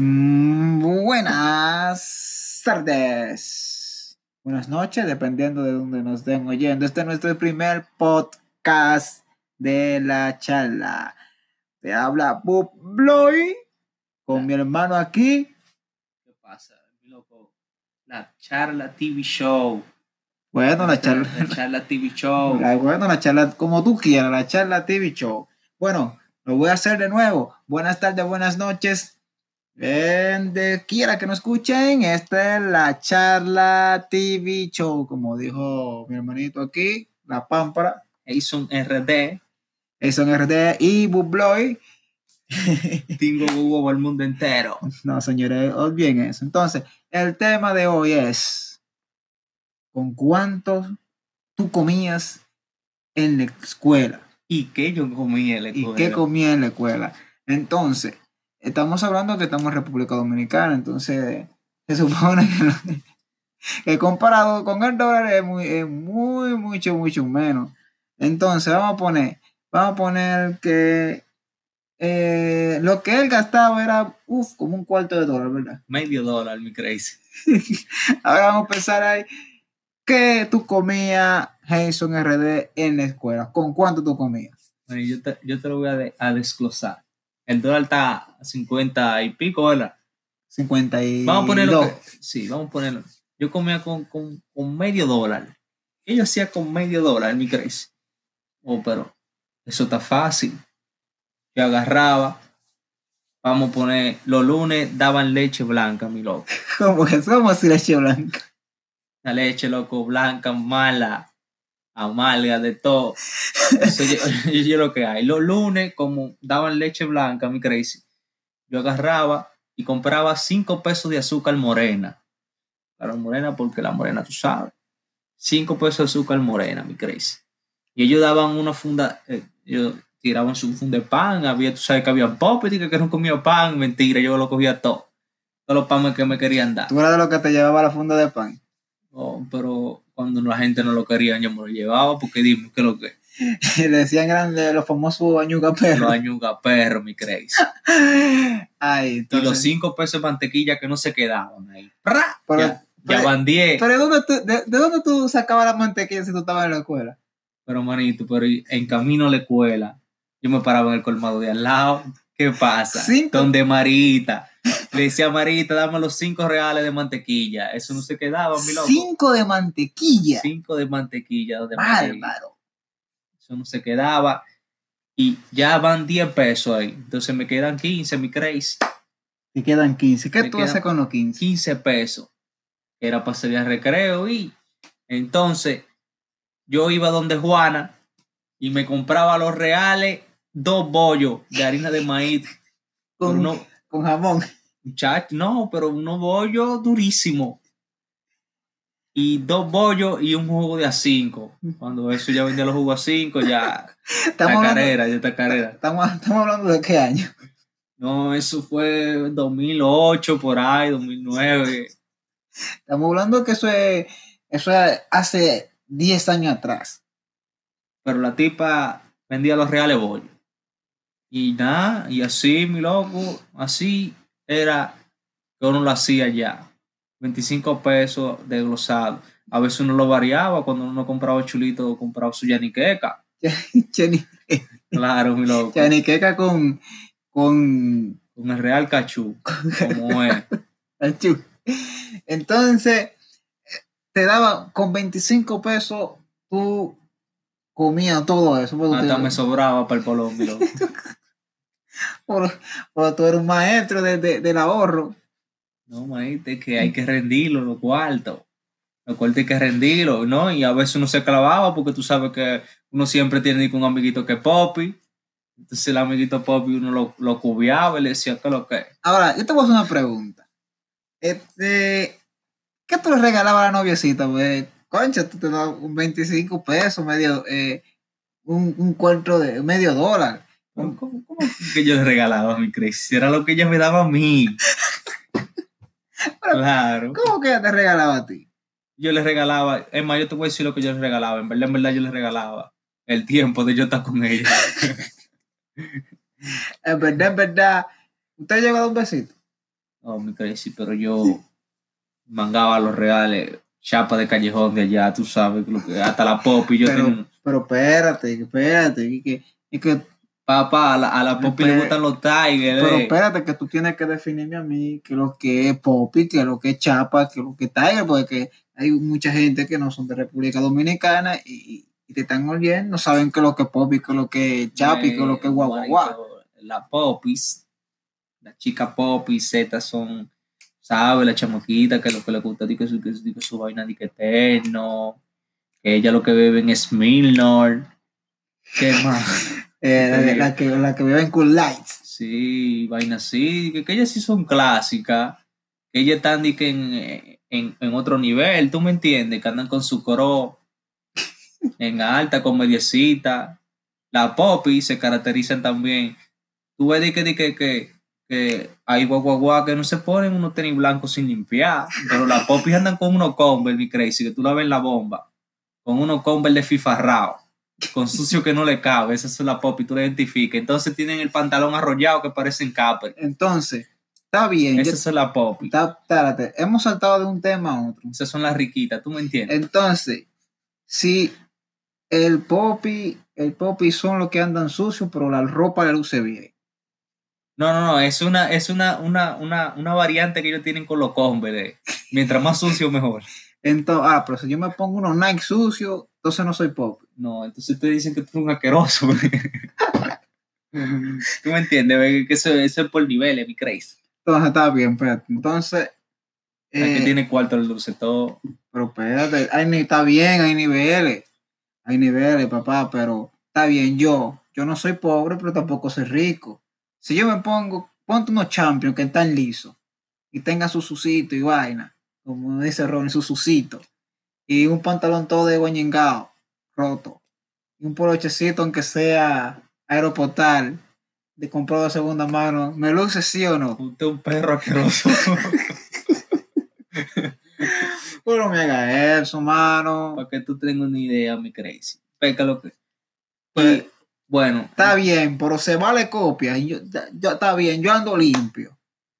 Mm, buenas tardes. Buenas noches, dependiendo de donde nos estén oyendo. Este es nuestro primer podcast de la charla. Te habla Bob Bloy con mi hermano aquí. ¿Qué pasa, mi loco? La charla TV show. Bueno, la charla. La charla TV show. La, bueno, la charla, como tú quieras, la charla TV Show. Bueno, lo voy a hacer de nuevo. Buenas tardes, buenas noches. Donde quiera que nos escuchen, esta es la charla TV Show, como dijo mi hermanito aquí, la pámpara, Jason RD. Jason RD y Bubloy. Tingo por el mundo entero. No, señores, olviden eso. Entonces, el tema de hoy es: ¿con cuántos tú comías en la escuela? ¿Y qué yo comí en la ¿Y escuela? qué comía en la escuela? Entonces, estamos hablando que estamos en República Dominicana, entonces se supone que, comparado con el dólar es muy, es muy, mucho, mucho menos. Entonces, vamos a poner, vamos a poner que eh, lo que él gastaba era, uff, como un cuarto de dólar, ¿verdad? Medio dólar, mi crazy. Ahora vamos a pensar ahí, ¿qué tú comías, Jason RD, en la escuela? ¿Con cuánto tú comías? Bueno, yo, te, yo te lo voy a, de- a desglosar. El dólar está a 50 y pico, ¿verdad? 52. Vamos a ponerlo. que- sí, vamos a ponerlo. Yo comía con, con, con medio dólar. ¿Qué yo hacía con medio dólar, mi crazy? Oh, pero eso está fácil. Yo agarraba. Vamos a poner. Los lunes daban leche blanca, mi loco. ¿Cómo que somos leche blanca? La leche, loco, blanca, mala, amarga, de todo. Eso yo, yo- yo lo que hay. Los lunes, como daban leche blanca, mi crazy, yo agarraba y compraba 5 pesos de azúcar morena. Claro, morena porque la morena, tú sabes. 5 pesos de azúcar morena, mi crazy. Y ellos daban una funda, eh, ellos tiraban su funda de pan, había, tú sabes que había pop, que, que no comía pan, mentira, yo lo cogía todo. Todos los panes que me querían dar. Tú eras de lo que te llevaba la funda de pan. Oh, pero cuando la gente no lo quería, yo me lo llevaba porque dime, ¿qué es lo que? Le decían grande los famosos añuga Los perros. añuga perro, mi crazy. Ay, Y entonces, los cinco pesos de mantequilla que no se quedaban ahí. ¡Pra! Pero- ya, van 10. ¿Pero de dónde, tú, de, de dónde tú sacabas la mantequilla si tú estabas en la escuela? Pero manito, pero en camino a la escuela, yo me paraba en el colmado de al lado. ¿Qué pasa? Cinco. Donde Marita. Le decía a Marita, dame los cinco reales de mantequilla. Eso no se quedaba, mi loco. Cinco de mantequilla. Cinco de mantequilla. Marita. Bárbaro. eso no se quedaba. Y ya van 10 pesos ahí. Entonces me quedan 15, mi crazy. Te quedan 15. ¿Qué Me tú haces con los 15? 15 pesos. Era para salir al recreo. Y entonces yo iba donde Juana y me compraba los reales, dos bollos de harina de maíz. Con, uno, con jamón. Muchacho, no, pero unos bollos durísimos. Y dos bollos y un jugo de a 5. Cuando eso ya vendía los jugos a 5, ya Estamos hablando, carrera, ya está carrera. estamos, estamos hablando de qué año. No, eso fue 2008 por ahí, 2009. Estamos hablando que eso es, eso es hace 10 años atrás. Pero la tipa vendía los reales bollos. Y nada, y así, mi loco, así era que uno lo hacía ya. 25 pesos de glosado. A veces uno lo variaba cuando uno compraba chulito, compraba su yaniqueca. Claro, mi loco. Chaniqueca con, con Con el real cachú, como es. Achú. Entonces, te daba con 25 pesos, tú comías todo eso. Hasta me sobraba para el polón, porque tú eres un maestro de- de- del ahorro. No, maíste, que hay que rendirlo, los cuartos. Los cuartos hay que rendirlo, ¿no? Y a veces uno se clavaba porque tú sabes que uno siempre tiene un amiguito que es Poppy. Entonces el amiguito Poppy uno lo, lo cubiaba y le decía que lo que. Ahora, yo te voy a hacer una pregunta. Este, ¿Qué tú le regalabas a la noviecita? Pues, concha, tú te das un 25 pesos, medio, eh, un, un cuarto de medio dólar. ¿Cómo, cómo- cómo que yo le regalaba a mi Crazy? Era lo que ella me daba a mí. Claro. ¿Cómo que ella te regalaba a ti? Yo le regalaba, es más, yo te voy a decir lo que yo le regalaba. En verdad, en verdad, yo le regalaba el tiempo de yo estar con ella. En verdad, en verdad, ¿usted llegó a un besito? No, mi crazy, pero yo mangaba los reales, chapa de callejón de allá, tú sabes, hasta la pop y yo Pero, tengo- pero espérate, espérate, y que, y que, Papá, a la, a la Poppy le Pero- gustan los Tigers. pero eh. espérate que tú tienes que definirme a mí que lo que es Poppy, que lo que es Chapa, que lo que es Tiger, porque hay mucha gente que no son de República Dominicana y, y te están oyendo, no saben qué es lo que es Poppy, qué es lo que es qué es lo que es. Manito, La Popis, la chica Popis, Z son, sabe, la chamaquita que lo que le gusta que su, que, su- que su vaina de que eterno, que ella lo que beben es Milnor. ¿Qué más? Eh, la, la que, la que vive en Cool Lights. Sí, vaina así, que, que ellas sí son clásicas, que ellas están que en, en, en otro nivel, tú me entiendes, que andan con su coro en alta, con mediecita. La popi se caracterizan también. Tú ves que, que, que, que hay guaguaguá que no se ponen unos tenis blancos sin limpiar, pero las popis andan con unos Converse, mi crazy, que tú la ves en la bomba, con unos Converse de FIFA rao con sucio que no le cabe, esa es la pop y tú la identificas. Entonces tienen el pantalón arrollado que parecen capper. Entonces, está bien, Esa es la pop. espérate, hemos saltado de un tema a otro. Esas son las riquitas, ¿tú me entiendes? Entonces, si el Poppy, el Poppy son los que andan sucios, pero la ropa le luce bien. No, no, no, es una, es una, una, una, una variante que ellos tienen con los de, Mientras más sucio, mejor. Entonces, ah, pero si yo me pongo unos Nike sucios, entonces no soy Poppy. No, entonces te dicen que tú eres un asqueroso. ¿Tú me entiendes? ve, Que eso, eso es por niveles, mi crazy. Entonces está bien, espérate. Entonces, eh, que tiene cuarto el dulce todo. pero espérate, hay, está bien, hay niveles. Hay niveles, papá, pero está bien, yo, yo no soy pobre, pero tampoco soy rico. Si yo me pongo, ponte unos champions que están lisos y tengan su sucito y vaina, como dice Ronnie, su sucito, y un pantalón todo de guañengao, roto, y un polochecito, aunque sea aeroportal, de comprado de segunda mano, ¿me luce sí o no? Usted es un perro asqueroso. Pues no me haga eso, mano. Para que tú tengas una idea, mi crazy. Peca lo que. Pues- Y, bueno, Está bien, pero se vale copia. y Yo, yo- está bien, yo ando limpio.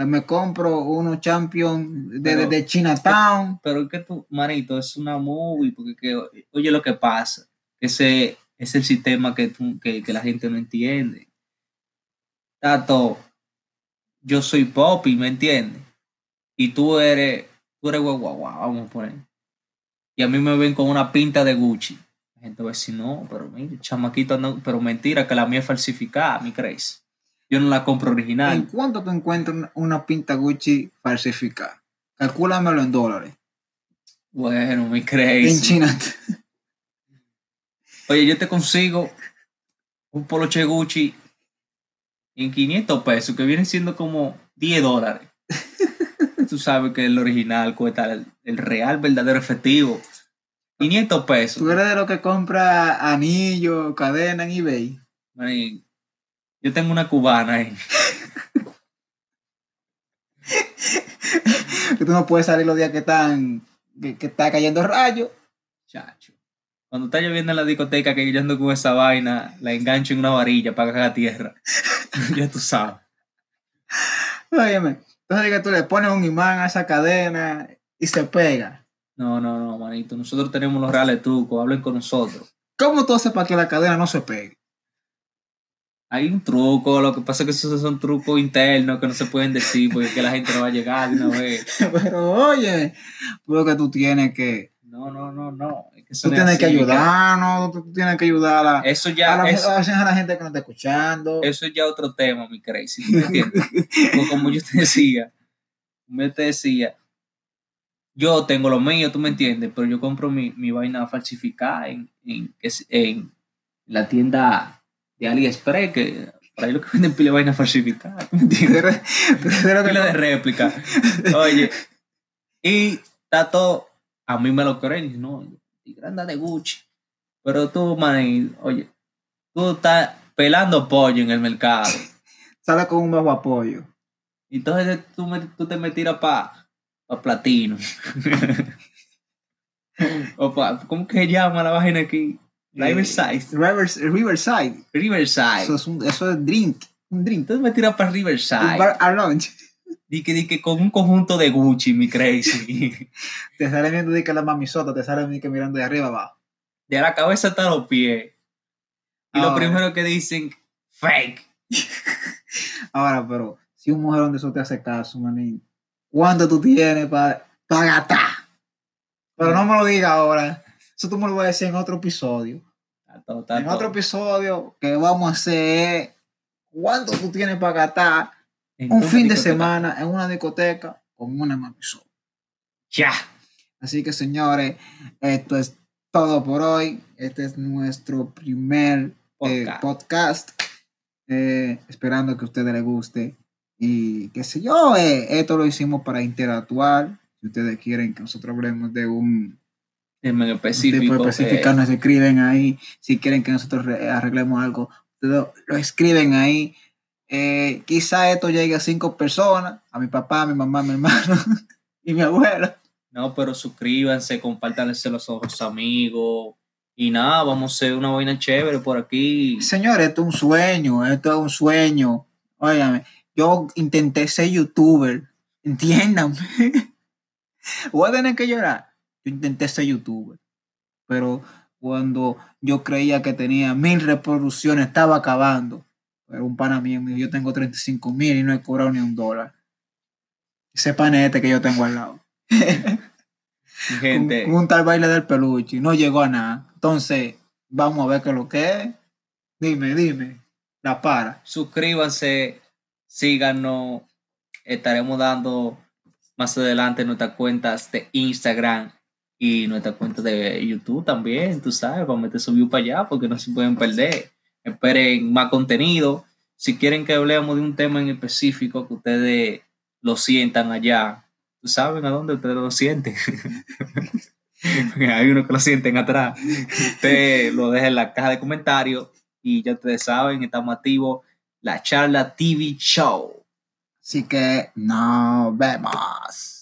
Eh, Me compro unos champions de, de, Pero- de Chinatown. pero es que tú, manito, es una movie, porque que, oye lo que pasa, ese es el sistema que, tú- que, que la gente no entiende. Tato, yo soy Poppy, ¿me entiendes? Y tú eres, tú eres guau, vamos a poner. Y a mí me ven con una pinta de Gucci. La gente va a decir, no, pero mire, chamaquito, no, pero mentira, que la mía es falsificada, mi crees. Yo no la compro ¿En original. cuánto tú encuentras una, pinta Gucci falsificada? Calcúlamelo en dólares. Bueno, mi En crees. China. Oye, yo te consigo un poloche Gucci en 500 pesos, que vienen siendo como 10 dólares. Tú sabes que el original cuesta el, el real, verdadero efectivo. 500 pesos. Tú eres de los que compra anillo, cadena en eBay. Yo tengo una cubana ahí. Que tú no puedes salir los días que están que, que está cayendo rayos. Chacho. Cuando está lloviendo en la discoteca, que yo ando con esa vaina, la engancho en una varilla para cagar tierra. ya tú sabes. Óyeme, entonces que tú le pones un imán a esa cadena y se pega. No, no, no, manito. Nosotros tenemos los reales trucos. Hablen con nosotros. ¿Cómo tú haces para que la cadena no se pegue? Hay un truco, lo que pasa es que esos son trucos internos que no se pueden decir porque es que la gente no va a llegar de una vez. Pero oye, lo que tú tienes que, No, no, no, no. Es que eso tú tienes que así, ayudarnos, tú tienes que ayudar a la, Eso ya a la- a la gente que no está escuchando. eso es ya otro tema, mi crazy. ¿tú me entiendes? Porque como yo te decía, yo te decía, yo tengo lo mío, tú me entiendes, pero yo compro mi, mi vaina falsificada en, en, es- en la tienda de AliExpress, que por ahí lo que venden pila de vaina falsificada, ¿tú me entiendes? pila de réplica. Oye, y está todo, a mí me lo creen, y no, y grande de Gucci. Pero tú, man, oye, tú estás pelando pollo en el mercado. sale con un bajo apoyo. Y entonces tú, me- tú te me tiras para pa platino. o pa, ¿Cómo que se llama la página aquí? Riverside. Rivers- Riverside. Riverside. Eso es, un, eso es drink. Un drink. Entonces me tiras para Riverside. bar a lunch. Di que, di que con un conjunto de Gucci, mi crazy. Te sale viendo de que la mamisota, te sale de que mirando de arriba abajo. De la cabeza hasta los pies. Y lo primero que dicen, fake. Ahora, pero si un mujerón de eso te hace caso, manín, ¿cuánto tú tienes para gastar? Pero no me lo digas ahora. Eso tú me lo vas a decir en otro episodio. Todo, está en otro episodio que vamos a hacer cuánto tú tienes para gastar En un fin de semana en una discoteca con una mamisota. Ya. Así que señores, esto es todo por hoy. Este es nuestro primer eh, Podcast. podcast. Eh, esperando que a ustedes les guste. Y qué sé yo, eh, esto lo hicimos para interactuar. Si ustedes quieren que nosotros hablemos de un Un específico. tipo específico, eh, nos escriben ahí. Si quieren que nosotros re- arreglemos algo, ustedes lo escriben ahí. Eh, quizá esto llegue a cinco personas, a mi papá, a mi mamá, a mi hermano y mi abuelo. No, pero suscríbanse, compártanse los ojos amigos. Y nada, vamos a hacer una vaina chévere por aquí. Señores, esto es un sueño, esto es un sueño. Óigame, yo intenté ser youtuber, entiendan. Voy a tener que llorar. Yo intenté ser youtuber, pero cuando yo creía que tenía mil reproducciones, estaba acabando. Pero un pana mío me dijo, yo tengo 35 mil y no he cobrado ni un dólar. Ese panete que yo tengo al lado. Mi Un, Gente, un tal baile del peluche y no llegó a nada. Entonces, vamos a ver qué es lo que es. Dime, dime. La para. suscríbanse, síganos. Estaremos dando más adelante nuestras cuentas de Instagram y nuestra cuenta de YouTube también, tú sabes, para meter su view para allá porque no se pueden perder. Esperen más contenido. Si quieren que hablemos de un tema en específico que ustedes lo sientan allá, tú saben a dónde ustedes lo sienten. Hay unos que lo sienten atrás. Usted lo deja en la caja de comentarios y ya ustedes saben, estamos activos. La charla TV Show. Así que nos vemos.